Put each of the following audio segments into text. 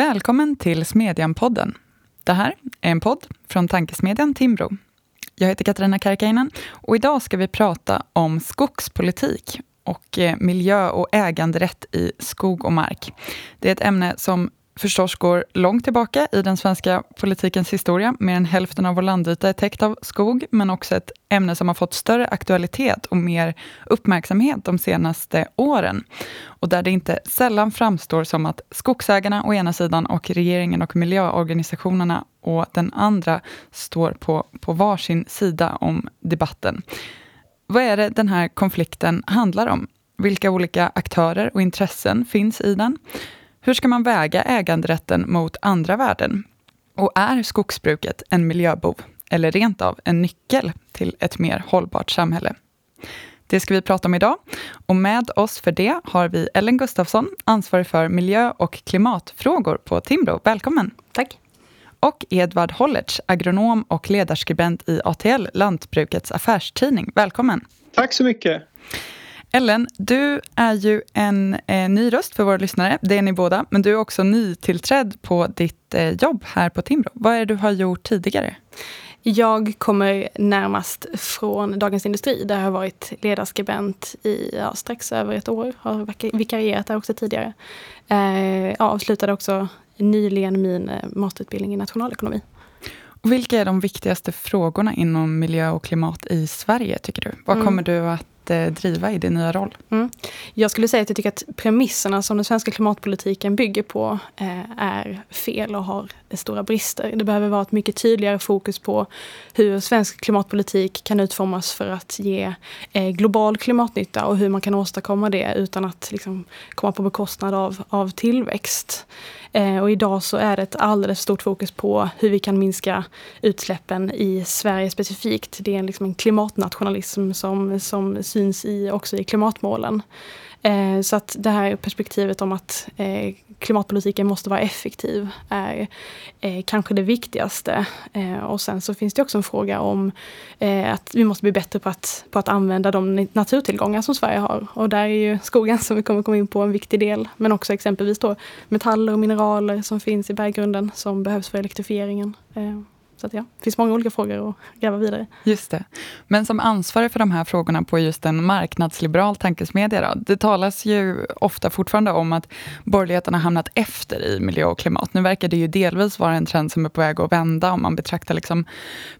Välkommen till Smedjan-podden. Det här är en podd från tankesmedjan Timbro. Jag heter Katarina Karkainen och idag ska vi prata om skogspolitik och eh, miljö och äganderätt i skog och mark. Det är ett ämne som förstås går långt tillbaka i den svenska politikens historia. Mer än hälften av vår landyta är täckt av skog, men också ett ämne som har fått större aktualitet och mer uppmärksamhet de senaste åren. Och där det inte sällan framstår som att skogsägarna å ena sidan och regeringen och miljöorganisationerna å den andra står på, på varsin sida om debatten. Vad är det den här konflikten handlar om? Vilka olika aktörer och intressen finns i den? Hur ska man väga äganderätten mot andra värden? Och är skogsbruket en miljöbov eller rent av en nyckel till ett mer hållbart samhälle? Det ska vi prata om idag. Och med oss för det har vi Ellen Gustafsson, ansvarig för miljö och klimatfrågor på Timbro. Välkommen! Tack! Och Edvard Hollertz, agronom och ledarskribent i ATL, Lantbrukets affärstidning. Välkommen! Tack så mycket! Ellen, du är ju en eh, ny röst för våra lyssnare. Det är ni båda. Men du är också nytillträdd på ditt eh, jobb här på Timbro. Vad är det du har gjort tidigare? Jag kommer närmast från Dagens Industri där jag har varit ledarskribent i ja, strax över ett år. Har vikarierat där också tidigare. Eh, avslutade också nyligen min eh, masterutbildning i nationalekonomi. Och vilka är de viktigaste frågorna inom miljö och klimat i Sverige, tycker du? Vad mm. kommer du att Eh, driva i din nya roll? Mm. Jag skulle säga att jag tycker att premisserna som den svenska klimatpolitiken bygger på eh, är fel och har stora brister. Det behöver vara ett mycket tydligare fokus på hur svensk klimatpolitik kan utformas för att ge eh, global klimatnytta och hur man kan åstadkomma det utan att liksom, komma på bekostnad av, av tillväxt. Eh, och idag så är det ett alldeles stort fokus på hur vi kan minska utsläppen i Sverige specifikt. Det är en, liksom en klimatnationalism som, som syns i, också i klimatmålen. Eh, så att det här perspektivet om att eh, klimatpolitiken måste vara effektiv är eh, kanske det viktigaste. Eh, och sen så finns det också en fråga om eh, att vi måste bli bättre på att, på att använda de naturtillgångar som Sverige har. Och där är ju skogen, som vi kommer komma in på, en viktig del. Men också exempelvis då metaller och mineraler som finns i berggrunden som behövs för elektrifieringen. Eh. Så att ja, det finns många olika frågor att gräva vidare Just det. Men som ansvarig för de här frågorna på just en marknadsliberal tankesmedja, då, det talas ju ofta fortfarande om att borgerligheten har hamnat efter i miljö och klimat. Nu verkar det ju delvis vara en trend som är på väg att vända om man betraktar liksom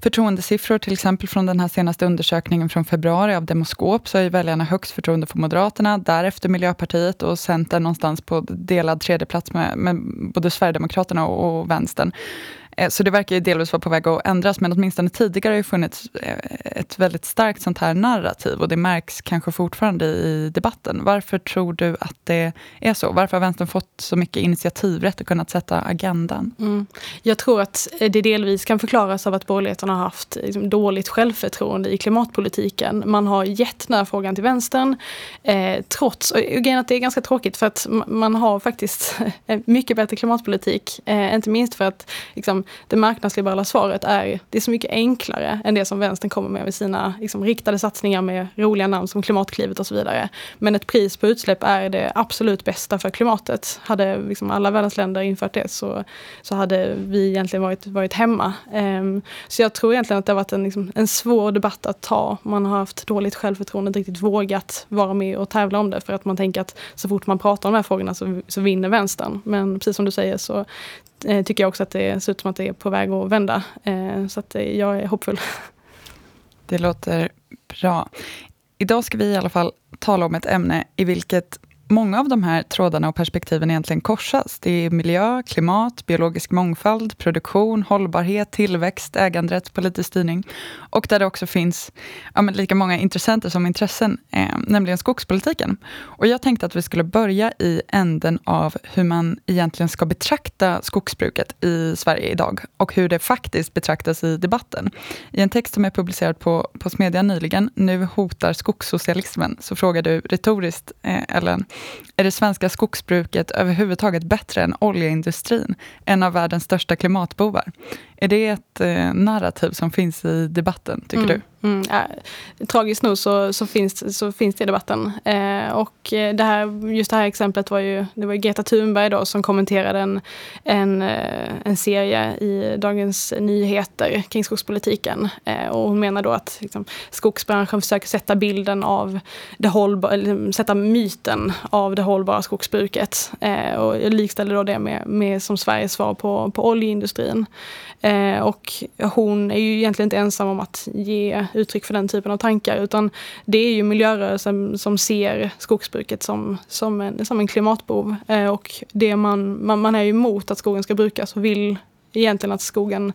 förtroendesiffror, till exempel från den här senaste undersökningen från februari av Demoskop, så är väljarna högst förtroende för Moderaterna, därefter Miljöpartiet och Centern någonstans på delad tredjeplats med, med både Sverigedemokraterna och, och Vänstern. Eh, så det verkar ju delvis vara på väg att ändras, men åtminstone tidigare har det funnits eh, ett väldigt starkt sånt här narrativ och det märks kanske fortfarande i debatten. Varför tror du att det är så? Varför har vänstern fått så mycket initiativrätt och kunnat sätta agendan? Mm. Jag tror att eh, det delvis kan förklaras av att borgerligheten har haft liksom, dåligt självförtroende i klimatpolitiken. Man har gett den här frågan till vänstern, eh, trots, och att det är ganska tråkigt för att man har faktiskt mycket bättre klimatpolitik. Eh, inte minst för att liksom, det marknadsliberala svaret är det är så mycket enklare än det som vänstern kommer med med sina liksom, riktade satsningar med roliga namn som Klimatklivet och så vidare. Men ett pris på utsläpp är det absolut bästa för klimatet. Hade liksom alla världens länder infört det så, så hade vi egentligen varit, varit hemma. Um, så jag tror egentligen att det har varit en, liksom, en svår debatt att ta. Man har haft dåligt självförtroende, inte riktigt vågat vara med och tävla om det för att man tänker att så fort man pratar om de här frågorna så, så vinner vänstern. Men precis som du säger så Eh, tycker jag också att det ser ut som att det är på väg att vända. Eh, så att eh, jag är hoppfull. Det låter bra. Idag ska vi i alla fall tala om ett ämne i vilket många av de här trådarna och perspektiven egentligen korsas. Det är miljö, klimat, biologisk mångfald, produktion, hållbarhet, tillväxt, äganderätt, politisk styrning. Och där det också finns ja, lika många intressenter som intressen, eh, nämligen skogspolitiken. Och jag tänkte att vi skulle börja i änden av hur man egentligen ska betrakta skogsbruket i Sverige idag och hur det faktiskt betraktas i debatten. I en text som är publicerad på, på Smedjan nyligen, Nu hotar skogssocialismen, så frågar du retoriskt, eh, Ellen, är det svenska skogsbruket överhuvudtaget bättre än oljeindustrin? En av världens största klimatbovar. Är det ett eh, narrativ som finns i debatten, tycker mm. du? Mm, ja, tragiskt nog så, så, finns, så finns det i debatten. Eh, och eh, det här, just det här exemplet var ju, det var Greta Thunberg då som kommenterade en, en, eh, en serie i Dagens Nyheter kring skogspolitiken. Eh, och hon menar då att liksom, skogsbranschen försöker sätta bilden av det hållbara, eller mm, sätta myten av det hållbara skogsbruket. Eh, och likställer då det med, med som Sveriges svar på, på oljeindustrin. Eh, och hon är ju egentligen inte ensam om att ge uttryck för den typen av tankar utan det är ju miljörörelsen som ser skogsbruket som, som, en, som en klimatbov. Eh, och det man, man, man är ju emot att skogen ska brukas och vill egentligen att skogen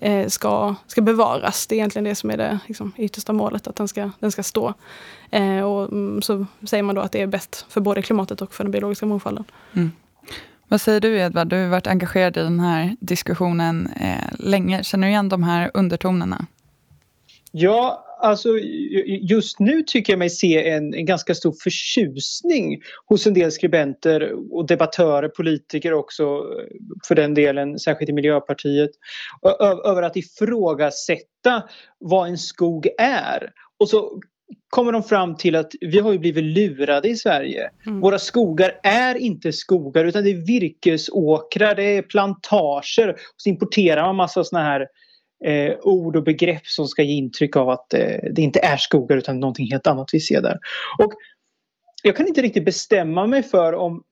eh, ska, ska bevaras. Det är egentligen det som är det liksom, yttersta målet, att den ska, den ska stå. Eh, och mm, så säger man då att det är bäst för både klimatet och för den biologiska mångfalden. Mm. Vad säger du Edvard? Du har varit engagerad i den här diskussionen eh, länge. Känner du igen de här undertonerna? Ja, alltså just nu tycker jag mig se en, en ganska stor förtjusning hos en del skribenter och debattörer, politiker också för den delen, särskilt i Miljöpartiet, över att ifrågasätta vad en skog är. Och så kommer de fram till att vi har ju blivit lurade i Sverige. Mm. Våra skogar är inte skogar utan det är virkesåkrar, det är plantager. Och så importerar man massa såna här eh, ord och begrepp som ska ge intryck av att eh, det inte är skogar utan någonting helt annat vi ser där. Och jag kan inte riktigt bestämma mig för om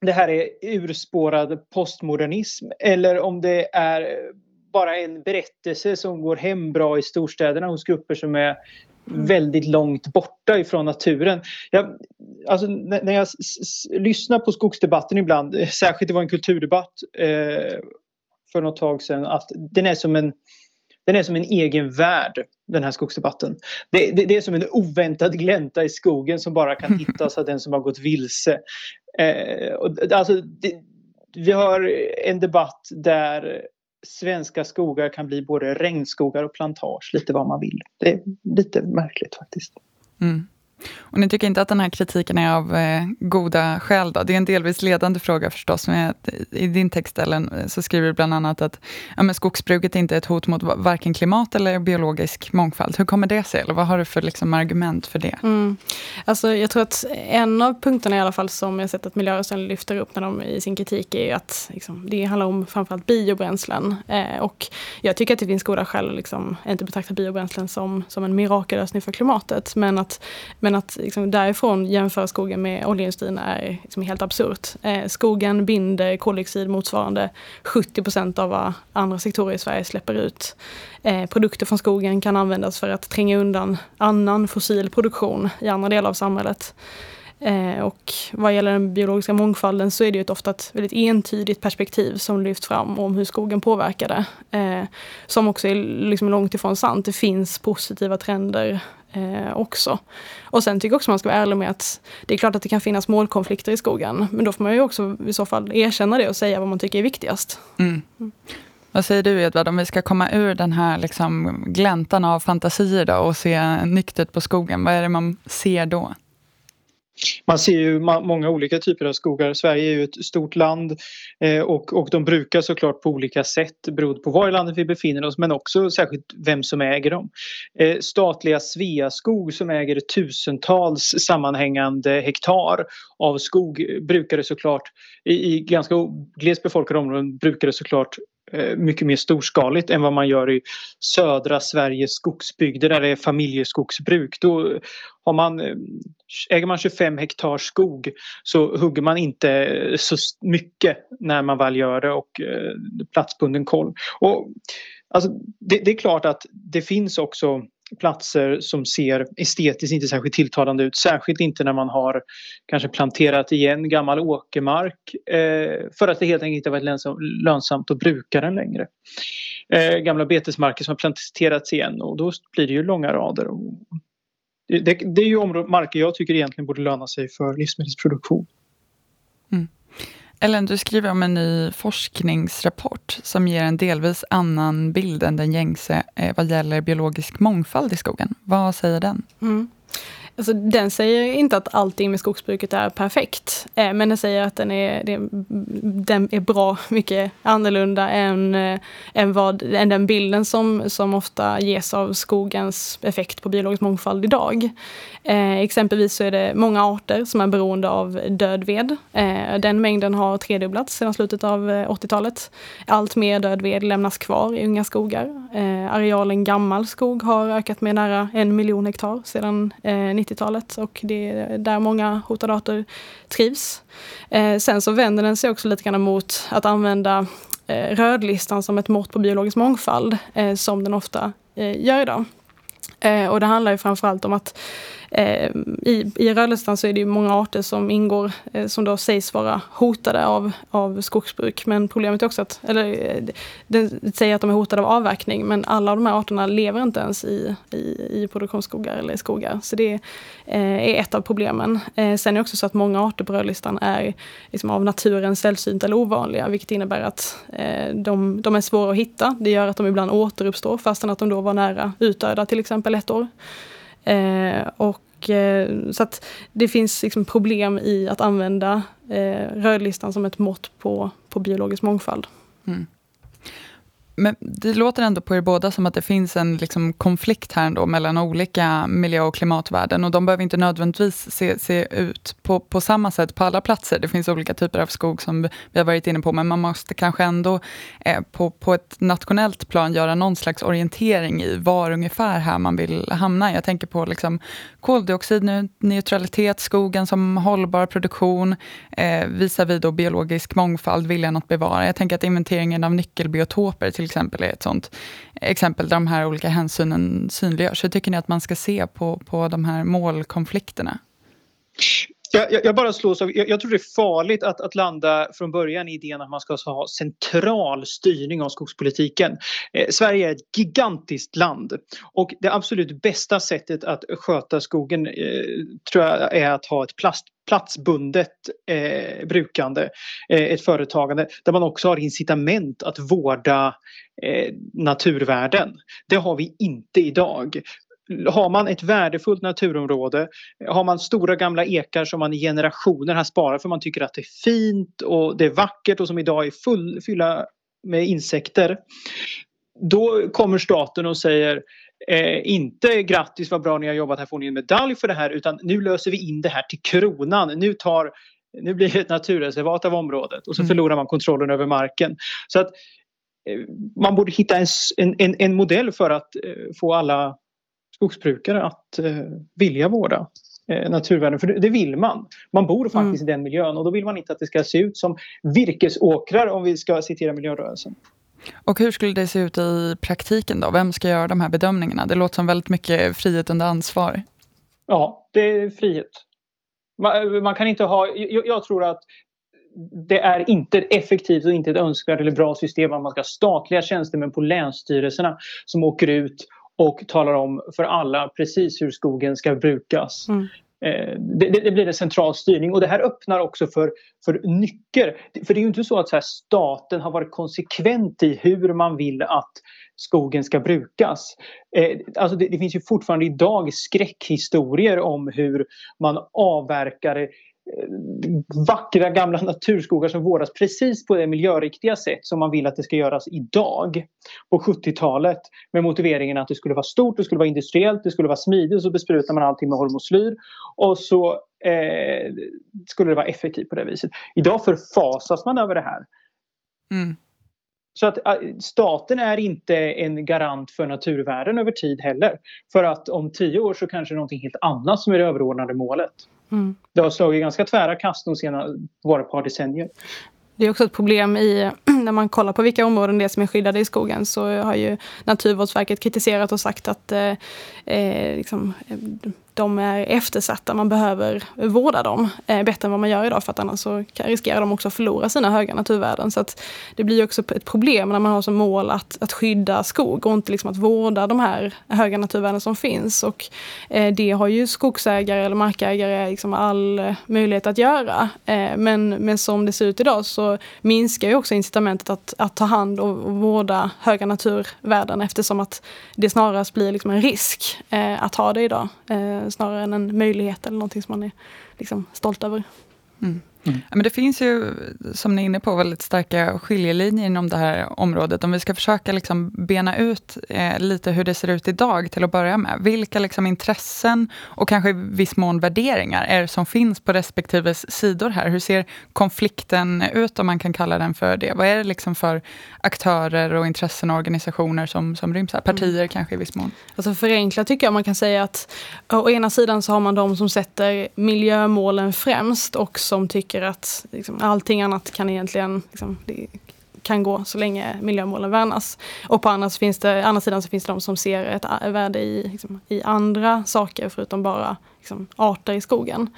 det här är urspårad postmodernism eller om det är bara en berättelse som går hem bra i storstäderna hos grupper som är mm. väldigt långt borta ifrån naturen. Jag, alltså, när jag lyssnar på skogsdebatten ibland, särskilt det var en kulturdebatt eh, för något tag sedan att den är som en den är som en egen värld, den här skogsdebatten. Det, det, det är som en oväntad glänta i skogen som bara kan hittas av den som har gått vilse. Eh, och, alltså, det, vi har en debatt där svenska skogar kan bli både regnskogar och plantage, lite vad man vill. Det är lite märkligt faktiskt. Mm. Och ni tycker inte att den här kritiken är av eh, goda skäl? Då? Det är en delvis ledande fråga förstås. Men I din text, Ellen, så skriver du bland annat att ja, men skogsbruket inte är ett hot mot varken klimat eller biologisk mångfald. Hur kommer det sig? Eller vad har du för liksom, argument för det? Mm. Alltså, jag tror att en av punkterna i alla fall som jag sett att miljörörelsen lyfter upp när de, i sin kritik är att liksom, det handlar om framförallt biobränslen. Eh, och jag tycker att det finns goda skäl att liksom, inte betrakta biobränslen som, som en mirakellösning för klimatet. Men att men men att liksom, därifrån jämföra skogen med oljeindustrin är liksom helt absurt. Eh, skogen binder koldioxid motsvarande 70 procent av vad andra sektorer i Sverige släpper ut. Eh, produkter från skogen kan användas för att tränga undan annan fossil produktion i andra delar av samhället. Eh, och vad gäller den biologiska mångfalden så är det ett ofta ett väldigt entydigt perspektiv som lyfts fram om hur skogen påverkar det. Eh, som också är liksom långt ifrån sant. Det finns positiva trender eh, också. Och sen tycker jag också man ska vara ärlig med att det är klart att det kan finnas målkonflikter i skogen. Men då får man ju också i så fall erkänna det och säga vad man tycker är viktigast. Mm. Mm. Vad säger du Edvard, om vi ska komma ur den här liksom gläntan av fantasier då och se nyktert på skogen, vad är det man ser då? Man ser ju många olika typer av skogar. Sverige är ju ett stort land eh, och, och de brukar såklart på olika sätt beroende på var i landet vi befinner oss men också särskilt vem som äger dem. Eh, statliga Sveaskog som äger tusentals sammanhängande hektar av skog brukar det såklart i, i ganska glest befolkade områden brukar det såklart Eh, mycket mer storskaligt än vad man gör i södra Sveriges skogsbygder där det är familjeskogsbruk. Då har man, eh, äger man 25 hektar skog så hugger man inte eh, så mycket när man väl gör det och platsbunden koll. Och, alltså, det, det är klart att det finns också platser som ser estetiskt inte särskilt tilltalande ut. Särskilt inte när man har kanske planterat igen gammal åkermark eh, för att det helt enkelt inte varit lönsamt att bruka den längre. Eh, gamla betesmarker som har planterats igen och då blir det ju långa rader. Det, det, det, är ju marker jag tycker egentligen borde löna sig för livsmedelsproduktion. Mm. Ellen, du skriver om en ny forskningsrapport som ger en delvis annan bild än den gängse eh, vad gäller biologisk mångfald i skogen. Vad säger den? Mm. Alltså, den säger inte att allting med skogsbruket är perfekt. Eh, men den säger att den är, den är bra mycket annorlunda än, eh, än, vad, än den bilden som, som ofta ges av skogens effekt på biologisk mångfald idag. Eh, exempelvis så är det många arter som är beroende av död ved. Eh, den mängden har tredubblats sedan slutet av eh, 80-talet. Allt mer död ved lämnas kvar i unga skogar. Eh, arealen gammal skog har ökat med nära en miljon hektar sedan eh, 90-talet och det är där många hotade arter trivs. Eh, sen så vänder den sig också lite grann mot att använda eh, rödlistan som ett mått på biologisk mångfald eh, som den ofta eh, gör idag. och det handlar ju framförallt om att Eh, I, I rödlistan så är det många arter som ingår eh, som då sägs vara hotade av, av skogsbruk. Men problemet är också att, eller eh, det den säger att de är hotade av avverkning men alla de här arterna lever inte ens i, i, i produktionsskogar eller i skogar. Så det eh, är ett av problemen. sen är det också så att många arter på rödlistan är liksom av naturen sällsynta eller ovanliga vilket innebär att de, de är svåra att hitta. Det gör att de ibland återuppstår fastän att de då var nära utdöda till exempel ett år. Eh, och, eh, så att det finns liksom problem i att använda eh, rödlistan som ett mått på, på biologisk mångfald. Mm. Men det låter ändå på er båda som att det finns en liksom konflikt här ändå mellan olika miljö och klimatvärden och de behöver inte nödvändigtvis se, se ut på, på samma sätt på alla platser. Det finns olika typer av skog som vi har varit inne på, men man måste kanske ändå eh, på, på ett nationellt plan göra någon slags orientering i var ungefär här man vill hamna. Jag tänker på liksom koldioxidneutralitet, skogen som hållbar produktion, eh, visar vi då biologisk mångfald, viljan att bevara. Jag tänker att inventeringen av nyckelbiotoper till exempel är ett sånt exempel där de här olika hänsynen synliggörs. Hur tycker ni att man ska se på, på de här målkonflikterna? Jag, jag, bara slås av, jag, jag, tror det är farligt att, att landa från början i idén att man ska ha central styrning av skogspolitiken. Eh, Sverige är ett gigantiskt land och det absolut bästa sättet att sköta skogen eh, tror jag är att ha ett plast, platsbundet eh, brukande, eh, ett företagande där man också har incitament att vårda eh, naturvärden. Det har vi inte idag har man ett värdefullt naturområde, har man stora gamla ekar som man i generationer har sparat för man tycker att det är fint och det är vackert och som idag är full, fylla med insekter. Då kommer staten och säger eh, inte grattis vad bra ni har jobbat, här får ni en medalj för det här utan nu löser vi in det här till kronan. Nu, tar, nu blir det ett naturreservat av området och så mm. förlorar man kontrollen över marken. Så att eh, man borde hitta en, en, en modell för att eh, få alla skogsbrukare att eh, vilja vårda eh, naturvärden. För det, det, vill man. Man bor faktiskt mm. i den miljön och då vill man inte att det ska se ut som virkesåkrar om vi ska citera miljörörelsen. Och hur skulle det se ut i praktiken då? Vem ska göra de här bedömningarna? Det låter som väldigt mycket frihet under ansvar. Ja, det är frihet. Man, man kan inte ha, jag, jag tror att det är inte effektivt och inte ett önskvärt eller bra system att man ska ha statliga tjänstemän på länsstyrelserna som åker ut och talar om för alla precis hur skogen ska brukas. Mm. Eh, det, det, blir en central styrning och det här öppnar också för, för nycker. För det är ju inte så att så staten har varit konsekvent i hur man vill att skogen ska brukas. Eh, alltså det, det, finns ju fortfarande idag skräckhistorier om hur man avverkar vackra gamla naturskogar som vårdas precis på det miljöriktiga sätt som man vill att det ska göras idag. På 70-talet med motiveringen att det skulle vara stort, det skulle vara industriellt, det skulle vara smidigt och så besprutar man allting med hormoslyr och så eh, skulle det vara effektivt på det viset. Idag förfasas man över det här. Mm. Så att äh, staten är inte en garant för naturvärden över tid heller. För att om tio år så kanske det är någonting helt annat som är det överordnade målet. Mm. Det har slagit ganska tvära kast de senaste ett par decennier. Det är också ett problem i, när man kollar på vilka områden det är som är skyddade i skogen så har ju Naturvårdsverket kritiserat och sagt att eh, eh liksom, de är eftersatta. Man behöver vårda dem eh, bättre än vad man gör idag för att annars så riskerar de också att förlora sina höga naturvärden. Så att det blir också ett problem när man har som mål att, att skydda skog och inte liksom att vårda de här höga naturvärden som finns. Och eh, det har ju skogsägare eller markägare liksom all eh, möjlighet att göra. Eh, men, men som det ser ut idag så minskar ju också incitamentet att, att ta hand och, och vårda höga naturvärden eftersom att det snarast blir liksom en risk eh, att ha det idag. Eh, Snarare än en möjlighet eller någonting som man är liksom, stolt över. Mm. Mm. Men det finns ju, som ni är inne på, väldigt starka skiljelinjer inom det här området. Om vi ska försöka liksom bena ut eh, lite hur det ser ut idag till att börja med. Vilka liksom intressen och kanske i viss mån värderingar är det som finns på respektive sidor här? Hur ser konflikten ut, om man kan kalla den för det? Vad är det liksom för aktörer och intressen och organisationer som, som ryms här? Partier mm. kanske i viss mån? Alltså förenklat tycker jag man kan säga att å ena sidan så har man de som sätter miljömålen främst och som tycker tänker att liksom, allting annat kan egentligen liksom, det, kan gå så länge miljömålen värnas. Och på andra, finns det, andra sidan så finns det de som ser ett värde i, liksom, i andra saker förutom bara liksom, arter i skogen.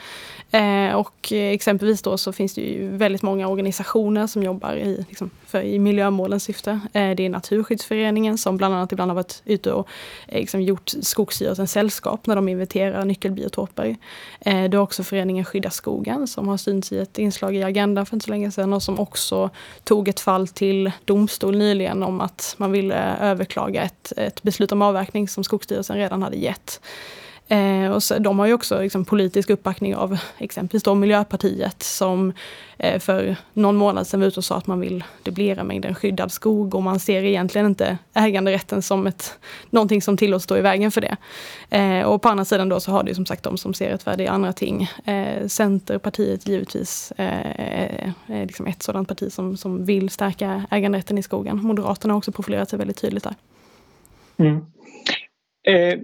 Eh, och exempelvis då så finns det ju väldigt många organisationer som jobbar i, liksom, för, i miljömålens syfte. Eh, det är Naturskyddsföreningen som bland annat ibland har varit ute och eh, liksom, gjort Skogsstyrelsens sällskap när de inventerar nyckelbiotoper. Eh, det är också föreningen Skydda skogen som har synts i ett inslag i Agenda för inte så länge sedan och som också tog ett fall till domstol nyligen om att man ville överklaga ett, ett beslut om avverkning som Skogsstyrelsen redan hade gett. Eh, och så, de har ju också liksom, politisk uppbackning av exempelvis då Miljöpartiet som eh, för någon månad sedan var ute och sa att man vill dubblera mängden skyddad skog och man ser egentligen inte äganderätten som ett, någonting som tillåts stå i vägen för det. Eh, och på andra sidan då så har det som sagt de som ser ett värde i andra ting. Eh, Centerpartiet givetvis eh, är liksom ett sådant parti som, som vill stärka äganderätten i skogen. Moderaterna har också profilerat sig väldigt tydligt där. Mm. Eh,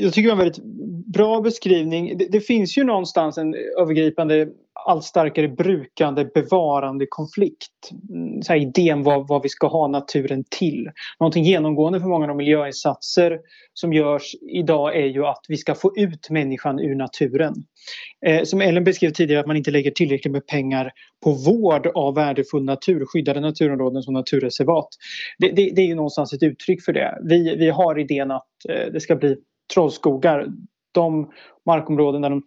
jag tycker det var en väldigt bra beskrivning. Det, det, finns ju någonstans en övergripande allt starkare brukande bevarande konflikt. Mm, så här, idén vad, vad vi ska ha naturen till. Någonting genomgående för många av de miljöinsatser som görs idag är ju att vi ska få ut människan ur naturen. Eh, som Ellen beskrev tidigare att man inte lägger tillräckligt med pengar på vård av värdefull natur, skyddade naturområden som naturreservat. Det, det, det är ju någonstans ett uttryck för det. Vi, vi har idén att eh, det ska bli trollskogar. De markområden där de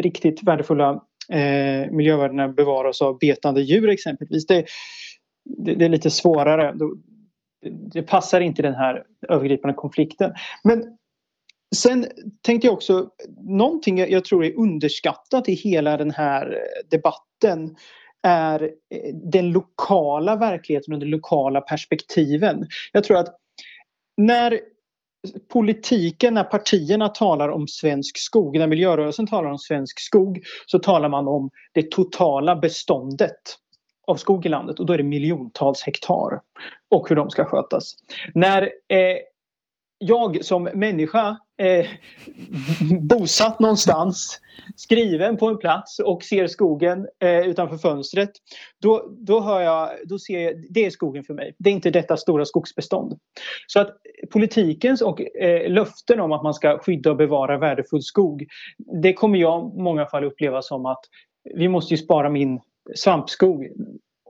riktigt värdefulla eh, miljövärdena bevaras av betande djur exempelvis. Det, det, det är lite svårare. Det, det passar inte den här övergripande konflikten. Men Sen tänkte jag också, någonting jag tror är underskattat i hela den här debatten är eh, den lokala verkligheten och de lokala perspektiven. Jag tror att när politiken, när partierna talar om svensk skog, när miljörörelsen talar om svensk skog så talar man om det totala beståndet av skog i landet och då är det miljontals hektar och hur de ska skötas. När eh, jag som människa eh, bosatt någonstans, skriven på en plats och ser skogen eh, utanför fönstret. Då, då, hör jag, då ser jag, det är skogen för mig. Det är inte detta stora skogsbestånd. Så att politikens och eh, löften om att man ska skydda och bevara värdefull skog. Det kommer jag i många fall uppleva som att vi måste ju spara min svampskog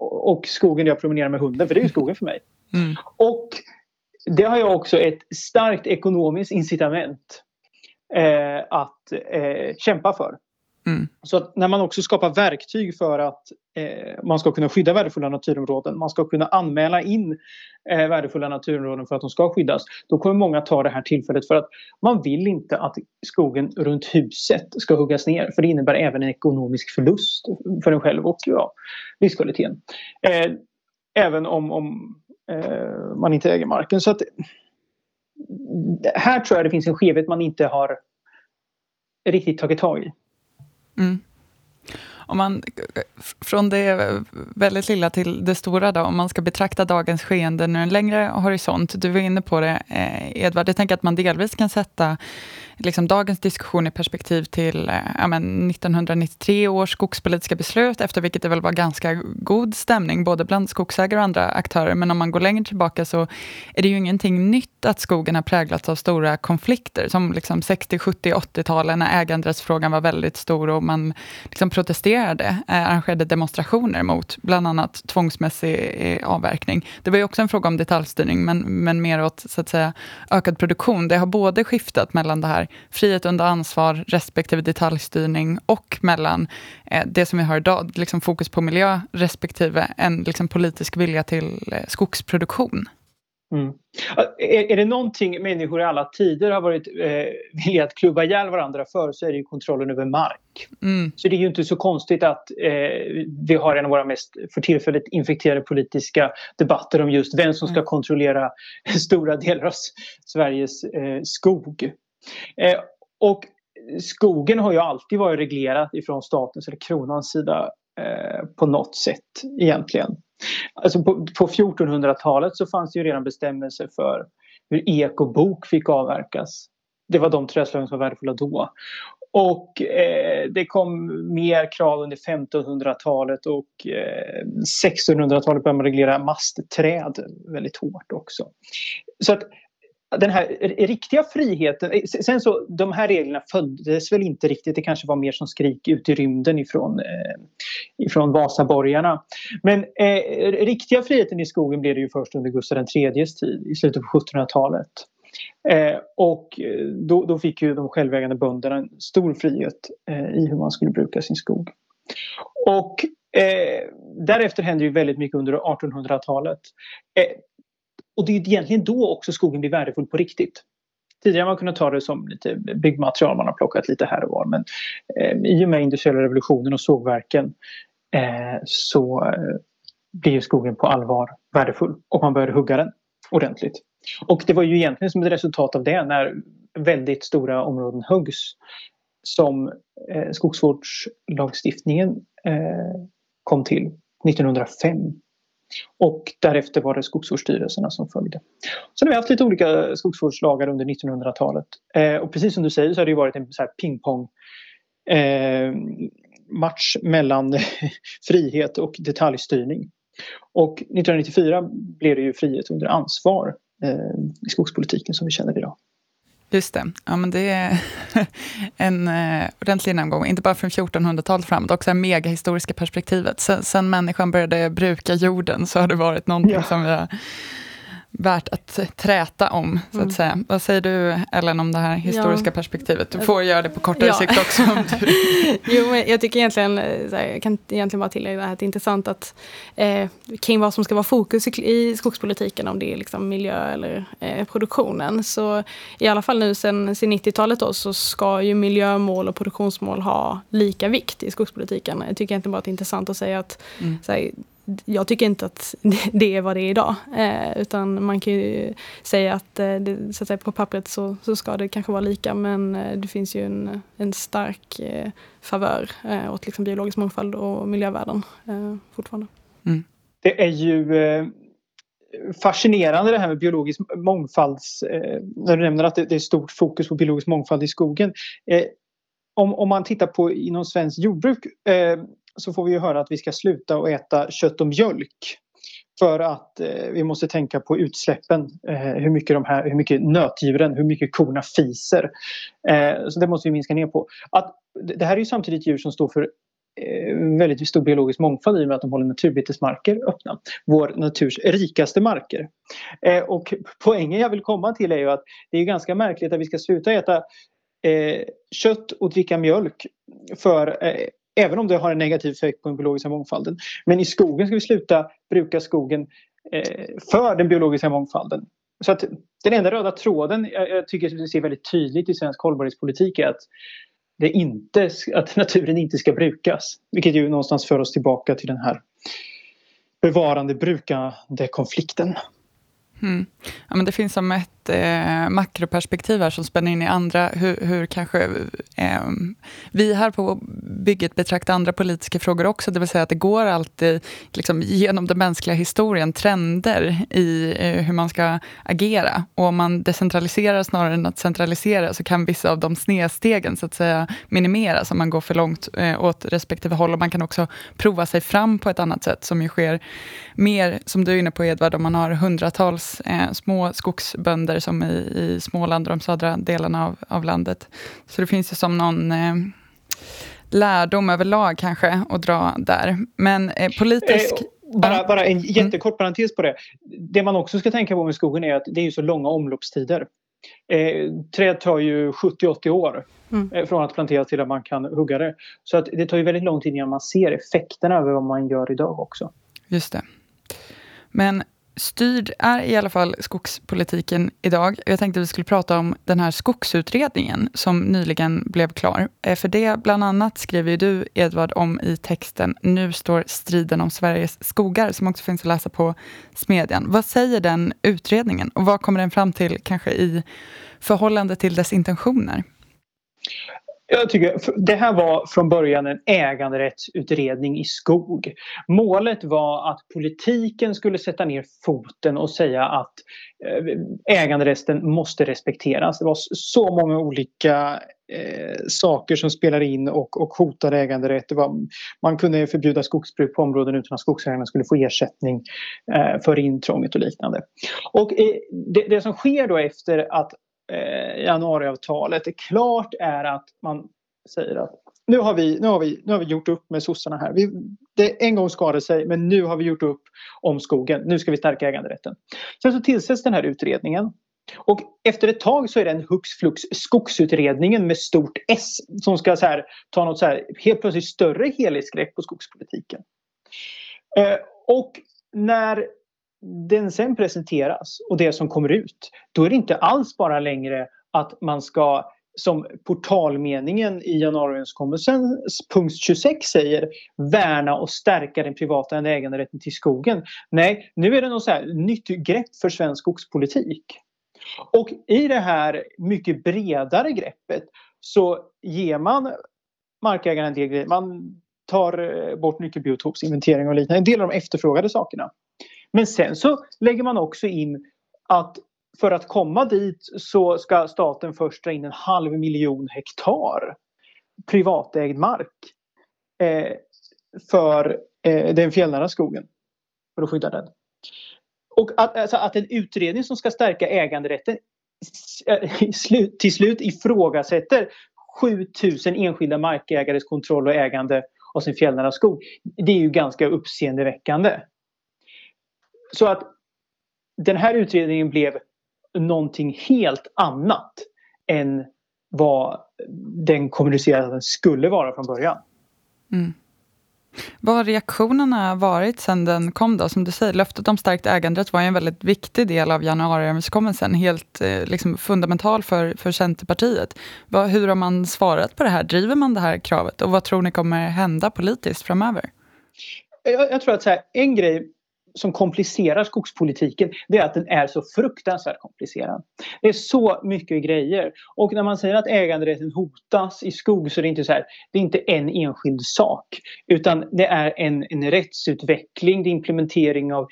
och skogen där jag promenerar med hunden, för det är ju skogen för mig. Mm. Och det har jag också ett starkt ekonomiskt incitament eh, att eh, kämpa för. Mm. Så att när man också skapar verktyg för att eh, man ska kunna skydda värdefulla naturområden, man ska kunna anmäla in eh, värdefulla naturområden för att de ska skyddas. Då kommer många ta det här tillfället för att man vill inte att skogen runt huset ska huggas ner för det innebär även en ekonomisk förlust för en själv och ja, livskvaliteten. Eh, även om, om Eh, man inte äger marken. Så att, här tror jag det finns en skevhet man inte har riktigt tagit tag i. Mm. Om man, eh, från det väldigt lilla till det stora, då, om man ska betrakta dagens skeende ur en längre horisont. Du var inne på det, eh, Edvard. Jag tänker att man delvis kan sätta liksom dagens diskussion i perspektiv till eh, ja, men 1993 års skogspolitiska beslut, efter vilket det väl var ganska god stämning, både bland skogsägare och andra aktörer. Men om man går längre tillbaka så är det ju ingenting nytt att skogen har präglats av stora konflikter, som liksom 60, 70, 80-talen när äganderättsfrågan var väldigt stor och man liksom protesterade, eh, arrangerade demonstrationer mot bland annat tvångsmässig eh, avverkning. Det var ju också en fråga om detaljstyrning, men, men mer åt så att säga, ökad produktion. Det har både skiftat mellan det här frihet under ansvar respektive detaljstyrning och mellan eh, det som vi har idag, liksom fokus på miljö respektive en liksom, politisk vilja till eh, skogsproduktion. Mm. Är, är det någonting människor i alla tider har varit eh, villiga att klubba ihjäl varandra för så är det ju kontrollen över mark. Mm. Så det är ju inte så konstigt att eh, vi har en av våra mest för tillfället infekterade politiska debatter om just vem som ska mm. kontrollera stora delar av Sveriges eh, skog. Eh, och skogen har ju alltid varit reglerad ifrån statens eller kronans sida eh, på något sätt egentligen. Alltså på, på 1400-talet så fanns det ju redan bestämmelser för hur ek och bok fick avverkas. Det var de trädslagen som var värdefulla då. Och eh, det kom mer krav under 1500-talet och eh, 1600-talet började man reglera mastträd väldigt hårt också. Så att den här riktiga friheten, eh, sen så de här reglerna föddes väl inte riktigt, det kanske var mer som skrik ut i rymden ifrån, eh, ifrån Vasaborgarna. Men eh, riktiga friheten i skogen blev det ju först under Gustav IIIs tid i slutet på 1700-talet. Eh, och eh, då, då, fick ju de självägande bönderna en stor frihet eh, i hur man skulle bruka sin skog. Och eh, därefter hände ju väldigt mycket under 1800-talet. Och det är egentligen då också skogen blir värdefull på riktigt. Tidigare har man kunnat ta det som lite byggmaterial man har plockat lite här och var men eh, i och med industriella revolutionen och sågverken eh, så eh, blir skogen på allvar värdefull och man började hugga den ordentligt. Och det var ju egentligen som ett resultat av det när väldigt stora områden huggs som eh, skogsvårdslagstiftningen eh, kom till 1905. Och därefter var det skogsvårdsstyrelserna som följde. Sen har vi haft lite olika skogsvårdslagar under 1900-talet. Eh, och precis som du säger så har det varit en så här pingpong eh, match mellan frihet och detaljstyrning. Och 1994 blev det ju frihet under ansvar eh, i skogspolitiken som vi känner idag. Just det. Ja, men det är en eh, ordentlig genomgång, inte bara från 1400-talet framåt, också det megahistoriska perspektivet. Sen, sen människan började bruka jorden så har det varit någonting ja. som vi har värt att träta om, så att mm. säga. Vad säger du, Ellen, om det här historiska ja. perspektivet? Du får göra det på kortare ja. sikt också. Om du... jo, men jag tycker egentligen, här, jag kan egentligen bara tillägga att det är intressant att eh, kring vad som ska vara fokus i, i skogspolitiken, om det är liksom miljö eller eh, produktionen. Så i alla fall nu sen, sen 90-talet då, så ska ju miljömål och produktionsmål ha lika vikt i skogspolitiken. Jag tycker egentligen bara att det är intressant att säga att mm. här, jag tycker inte att det är vad det är idag. Eh, utan man kan ju säga att, eh, det, så att säga, på pappret så, så ska det kanske vara lika men eh, det finns ju en, en stark eh, favör eh, åt liksom biologisk mångfald och miljövärden eh, fortfarande. Mm. Det är ju eh, fascinerande det här med biologisk mångfald. när du nämner att det, det, är stort fokus på biologisk mångfald i skogen. om, om man tittar på inom svenskt jordbruk så får vi ju höra att vi ska sluta att äta kött och mjölk. För att eh, vi måste tänka på utsläppen, eh, hur, mycket de här, hur mycket nötdjuren, hur mycket korna fiser. Eh, så det måste vi minska ner på. Att, det här är ju samtidigt djur som står för eh, väldigt stor biologisk mångfald i och med att de håller naturbetesmarker öppna. Vår naturs rikaste marker. Eh, och poängen jag vill komma till är ju att det är ganska märkligt att vi ska sluta äta eh, kött och dricka mjölk för eh, Även om det har en negativ effekt på den biologiska mångfalden. Men i skogen ska vi sluta bruka skogen eh, för den biologiska mångfalden. Så att den enda röda tråden jag, jag tycker vi ser väldigt tydligt i svensk hållbarhetspolitik är att, det inte, att naturen inte ska brukas. Vilket ju någonstans för oss tillbaka till den här bevarande brukande konflikten. Mm. Ja, men det finns som ett eh, makroperspektiv här som spänner in i andra, hur, hur kanske eh, vi här på bygget betraktar andra politiska frågor också, det vill säga att det går alltid liksom, genom den mänskliga historien trender i eh, hur man ska agera. Och om man decentraliserar snarare än att centralisera så kan vissa av de snedstegen så att säga minimeras om man går för långt eh, åt respektive håll. Och man kan också prova sig fram på ett annat sätt som ju sker mer, som du är inne på Edvard, om man har hundratals eh, små skogsbönder som i, i Småland och de södra delarna av, av landet. Så det finns ju som någon eh, lärdom överlag kanske att dra där. Men eh, politisk... Eh, bara, bara en mm. jättekort parentes på det. Det man också ska tänka på med skogen är att det är så långa omloppstider. Eh, träd tar ju 70-80 år mm. eh, från att plantera till att man kan hugga det. Så att det tar ju väldigt lång tid innan man ser effekterna av vad man gör idag också. Just det. Men styrd är i alla fall skogspolitiken idag. Jag tänkte att vi skulle prata om den här skogsutredningen som nyligen blev klar. Eh, för det bland annat skriver du, Edvard, om i texten Nu står striden om Sveriges skogar, som också finns att läsa på Smedjan. Vad säger den utredningen och vad kommer den fram till kanske i förhållande till dess intentioner? Jag tycker, det här var från början en äganderättsutredning i skog. Målet var att politiken skulle sätta ner foten och säga att eh, äganderätten måste respekteras. Det var så många olika eh, saker som spelade in och, och hotade äganderätt. Var, man kunde förbjuda skogsbruk på områden utan att skogsägarna skulle få ersättning eh, för intrånget och liknande. Och eh, det, det som sker då efter att eh, januariavtalet. är klart är att man säger att nu har vi, nu har vi, nu har vi gjort upp med sossarna här. Vi, det en gång skadade sig men nu har vi gjort upp om skogen. Nu ska vi stärka äganderätten. Sen så tillsätts den här utredningen. Och efter ett tag så är det en hux flux skogsutredningen med stort S som ska så här, ta något så här, helt plötsligt större helhetsgrepp på skogspolitiken. Eh, och när den sen presenteras och det som kommer ut, då är det inte alls bara längre att man ska som portalmeningen i januariöverenskommelsens punkt 26 säger värna och stärka den privata äganderätten till skogen. Nej, nu är det något så här nytt grepp för svensk skogspolitik. Och i det här mycket bredare greppet så ger man markägaren en del grejer. Man tar eh, bort nyckelbiotopsinventering och liknande. En del av de efterfrågade sakerna. Men sen så lägger man också in att för att komma dit så ska staten först dra in en halv miljon hektar privatägd mark eh, för eh, den fjällnära skogen. För att skydda den. Och att, alltså, att en utredning som ska stärka äganderätten eh, till slut ifrågasätter 7000 enskilda markägares kontroll och ägande av sin fjällnära skog. Det är ju ganska uppseendeväckande. Så att den här utredningen blev någonting helt annat än vad den kommunicerade att den skulle vara från början. Mm. Vad har reaktionerna varit sedan den kom då? Som du säger, löftet om starkt äganderätt var en väldigt viktig del av januariöverenskommelsen. Helt eh, liksom, fundamental för, för Centerpartiet. Vad, hur har man svarat på det här? Driver man det här kravet? Och vad tror ni kommer hända politiskt framöver? Jag, jag tror att så här, en grej som komplicerar skogspolitiken det är att den är så fruktansvärt komplicerad. Det är så mycket grejer. Och när man säger att äganderätten hotas i skog så är det inte så här, det är inte en enskild sak. Utan det är en, en rättsutveckling, det är implementering av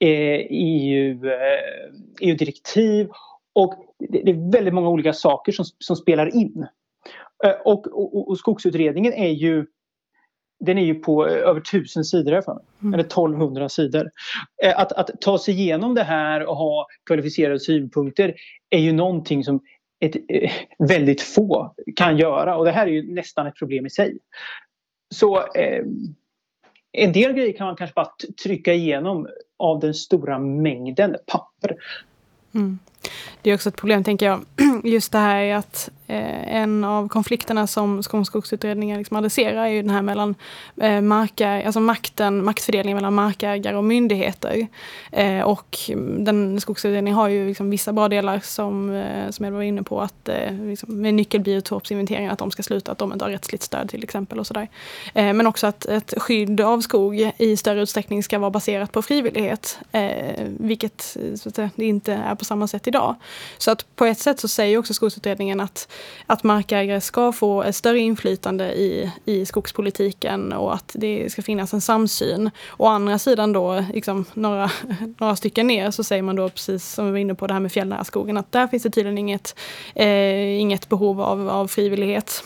eh, EU, eh, EU-direktiv och det, det, är väldigt många olika saker som, som spelar in. Eh, och, och, och skogsutredningen är ju den är ju på eh, över tusen sidor här mm. Eller 1200 sidor. Eh, att, att ta sig igenom det här och ha kvalificerade synpunkter är ju någonting som ett, eh, väldigt få kan göra och det här är ju nästan ett problem i sig. Så eh, en del grejer kan man kanske bara trycka igenom av den stora mängden papper. Mm. Det är också ett problem, tänker jag, just det här är att eh, en av konflikterna som Skogsutredningen liksom adresserar är ju den här mellan eh, markäg, alltså makten, maktfördelningen mellan markägare och myndigheter. Eh, och den Skogsutredningen har ju liksom vissa bra delar som, eh, som jag var inne på, att eh, liksom med nyckelbiotopsinventeringen, att de ska sluta, att de inte har rättsligt stöd till exempel och sådär. Eh, men också att ett skydd av skog i större utsträckning ska vara baserat på frivillighet, eh, vilket så att säga, det inte är på samma sätt idag. Så att på ett sätt så säger också Skogsutredningen att, att markägare ska få ett större inflytande i, i skogspolitiken och att det ska finnas en samsyn. Å andra sidan då, liksom några, några stycken ner, så säger man då precis som vi var inne på det här med fjällnära skogen, att där finns det tydligen inget, eh, inget behov av, av frivillighet.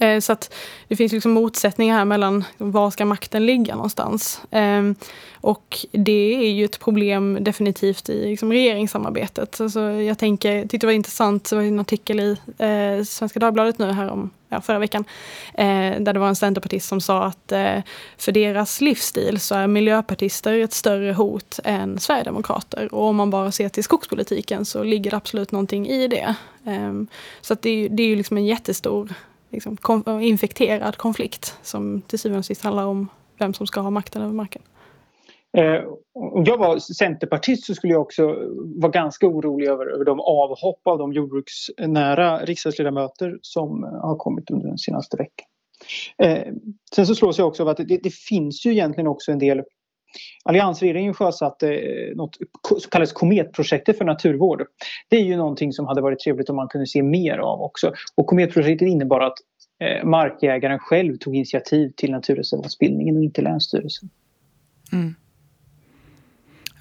Eh, så att det finns liksom motsättningar här mellan var ska makten ligga någonstans. Ehm, och det är ju ett problem definitivt i liksom regeringssamarbetet. Alltså jag tänker, tyckte det var intressant, det var en artikel i eh, Svenska Dagbladet nu här om ja, förra veckan, eh, där det var en centerpartist som sa att eh, för deras livsstil så är miljöpartister ett större hot än sverigedemokrater. Och om man bara ser till skogspolitiken så ligger det absolut någonting i det. Eh, så att det, det är ju liksom en jättestor liksom, konf eh, infekterad konflikt som till syvende och sist handlar om vem som ska ha makten över marken. Eh, om jag var centerpartist så skulle jag också vara ganska orolig över, över de avhopp av de jordbruksnära riksdagsledamöter som eh, har kommit under den senaste veckan. Eh, sen så slås jag också av att det, det, finns ju egentligen också en del Alliansregeringen sjösatte eh, något som kallades kometprojektet för naturvård. Det är ju någonting som hade varit trevligt om man kunde se mer av också. Och kometprojektet innebar att eh, markägaren själv tog initiativ till naturreservatsbildningen och inte Länsstyrelsen. Mm.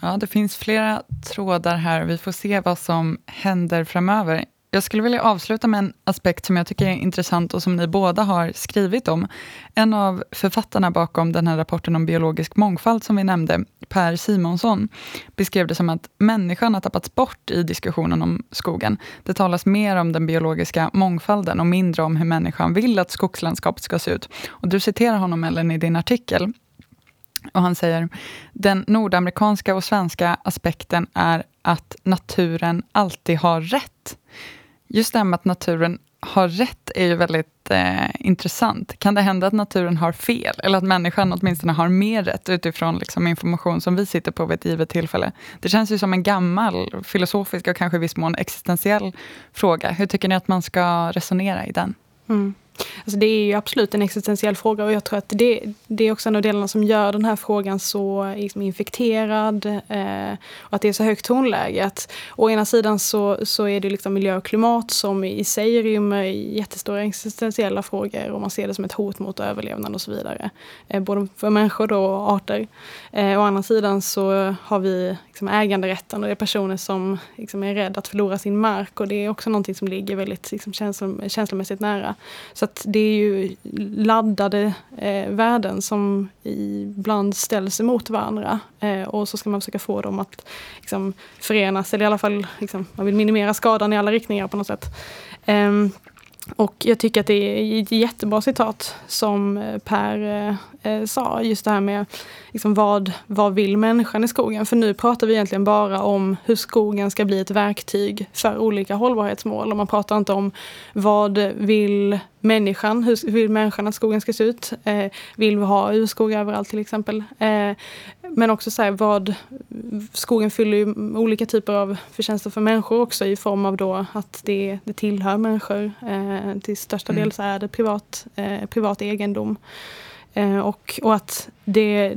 Ja, det finns flera trådar här. Vi får se vad som händer framöver. Jag skulle vilja avsluta med en aspekt som jag tycker är intressant och som ni båda har skrivit om. En av författarna bakom den här rapporten om biologisk mångfald som vi nämnde, Per Simonsson, beskrev det som att människan har tappats bort i diskussionen om skogen. Det talas mer om den biologiska mångfalden och mindre om hur människan vill att skogslandskapet ska se ut. Och du citerar honom, Ellen, i din artikel. Och han säger, den nordamerikanska och svenska aspekten är att naturen alltid har rätt. Just det här med att naturen har rätt är ju väldigt eh, intressant. Kan det hända att naturen har fel? Eller att människan åtminstone har mer rätt utifrån liksom, information som vi sitter på vid ett givet tillfälle? Det känns ju som en gammal filosofisk och kanske i viss mån existentiell fråga. Hur tycker ni att man ska resonera i den? Mm. Alltså det är ju absolut en existentiell fråga och jag tror att det, det är också en av delarna som gör den här frågan så liksom infekterad eh, och att det är så högt tonläge. Att, å ena sidan så, så är det liksom miljö och klimat som i sig rymmer jättestora existentiella frågor och man ser det som ett hot mot överlevnad och så vidare. Eh, både för människor och arter. Eh, å andra sidan så har vi liksom äganderätten och det är personer som liksom är rädda att förlora sin mark och det är också någonting som ligger väldigt liksom, känslomässigt nära. Så att det är ju laddade eh, värden som ibland ställs emot varandra. Eh, och så ska man försöka få dem att liksom, förenas, eller i alla fall liksom, man vill minimera skadan i alla riktningar på något sätt. Eh, och jag tycker att det är ett jättebra citat som eh, Per eh, eh, sa, just det här med liksom vad, vad vill människan i skogen? För nu pratar vi egentligen bara om hur skogen ska bli ett verktyg för olika hållbarhetsmål. Och man pratar inte om vad vill människan, hur vill människan att skogen ska se ut? Eh, vill vi ha urskog överallt till exempel? Eh, men också så här, vad skogen fyller ju olika typer av förtjänster för människor också i form av då att det, det tillhör människor. Eh, till största mm. del så är det privat, eh, privat egendom. Eh, och, och att det,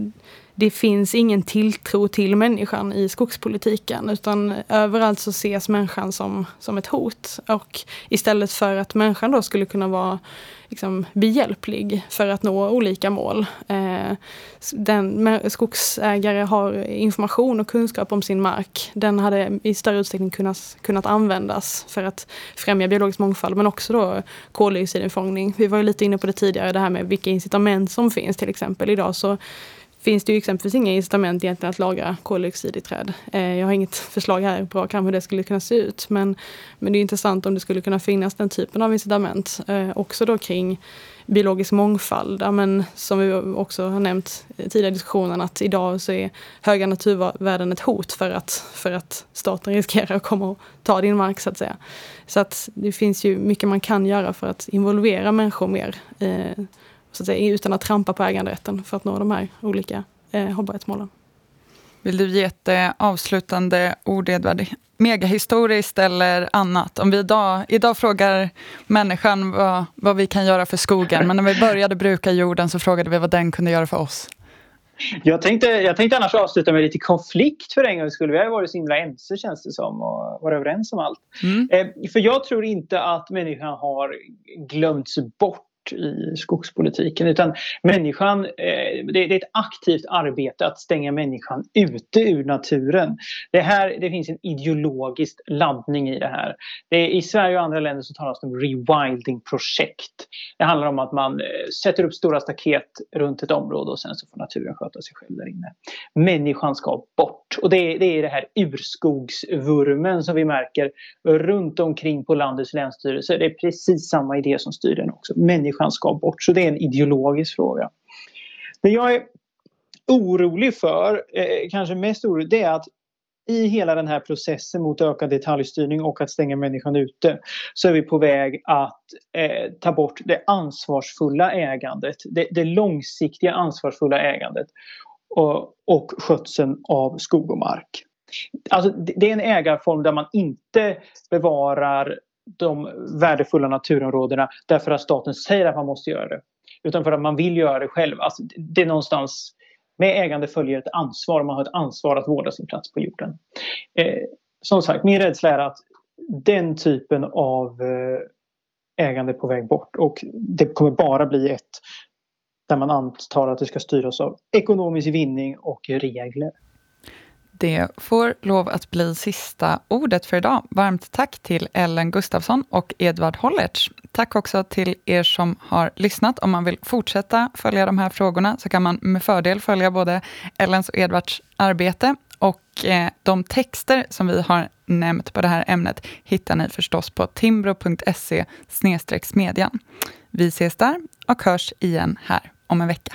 det finns ingen tilltro till människan i skogspolitiken utan överallt så ses människan som, som ett hot. Och istället för att människan då skulle kunna vara liksom, behjälplig för att nå olika mål. Eh, den, skogsägare har information och kunskap om sin mark. Den hade i större utsträckning kunnat, kunnat användas för att främja biologisk mångfald men också då koldioxidinfångning. Vi var ju lite inne på det tidigare, det här med vilka incitament som finns till exempel. Idag så finns det ju exempelvis inga incitament egentligen att lagra koldioxid i träd. Eh, jag har inget förslag här på rak hur det skulle kunna se ut. Men, men det är intressant om det skulle kunna finnas den typen av incitament. Eh, också då kring biologisk mångfald. Men som vi också har nämnt tidigare i diskussionen att idag så är höga naturvärden ett hot för att, för att staten riskerar att komma och ta din mark så att säga. Så att det finns ju mycket man kan göra för att involvera människor mer. Eh, så att säga, utan att trampa på äganderätten för att nå de här olika eh, hållbarhetsmålen. Vill du ge ett eh, avslutande ord, Edvard? Megahistoriskt eller annat? Om vi idag, idag frågar människan vad, vad vi kan göra för skogen, men när vi började bruka jorden så frågade vi vad den kunde göra för oss. Jag tänkte, jag tänkte annars avsluta med lite konflikt för en gångs skull. Vi har varit så himla ense känns det som och varit överens om allt. Mm. Eh, för jag tror inte att människan har glömts bort i skogspolitiken utan människan, eh, det är ett aktivt arbete att stänga människan ute ur naturen. Det, här, det finns en ideologisk laddning i det här. Det är, I Sverige och andra länder så talas det om rewilding-projekt. Det handlar om att man eh, sätter upp stora staket runt ett område och sen så får naturen sköta sig själv där inne. Människan ska bort och det är, det är det här urskogsvurmen som vi märker runt omkring på landets länsstyrelser. Det är precis samma idé som styr den också. Människan människan ska bort. Så det är en ideologisk fråga. Det jag är orolig för, eh, kanske mest orolig, det är att i hela den här processen mot ökad detaljstyrning och att stänga människan ute så är vi på väg att eh, ta bort det ansvarsfulla ägandet, det, det långsiktiga ansvarsfulla ägandet. och, och skötseln av skog och mark. Alltså, det är en ägarform där man inte bevarar de värdefulla naturområdena därför att staten säger att man måste göra det. Utan för att man vill göra det själv. Alltså, det är någonstans med ägande följer ett ansvar man har ett ansvar att vårda sin plats på jorden. Eh, som sagt, min rädsla är att den typen av eh, ägande är på väg bort och det kommer bara bli ett där man antar att det ska styras av ekonomisk vinning och regler. Det får lov att bli sista ordet för idag. Varmt tack till Ellen Gustafsson och Edvard Hollertz. Tack också till er som har lyssnat. Om man vill fortsätta följa de här frågorna så kan man med fördel följa både Ellens och Edvards arbete. Och eh, de texter som vi har nämnt på det här ämnet hittar ni förstås på timbro.se smedjan. Vi ses där och hörs igen här om en vecka.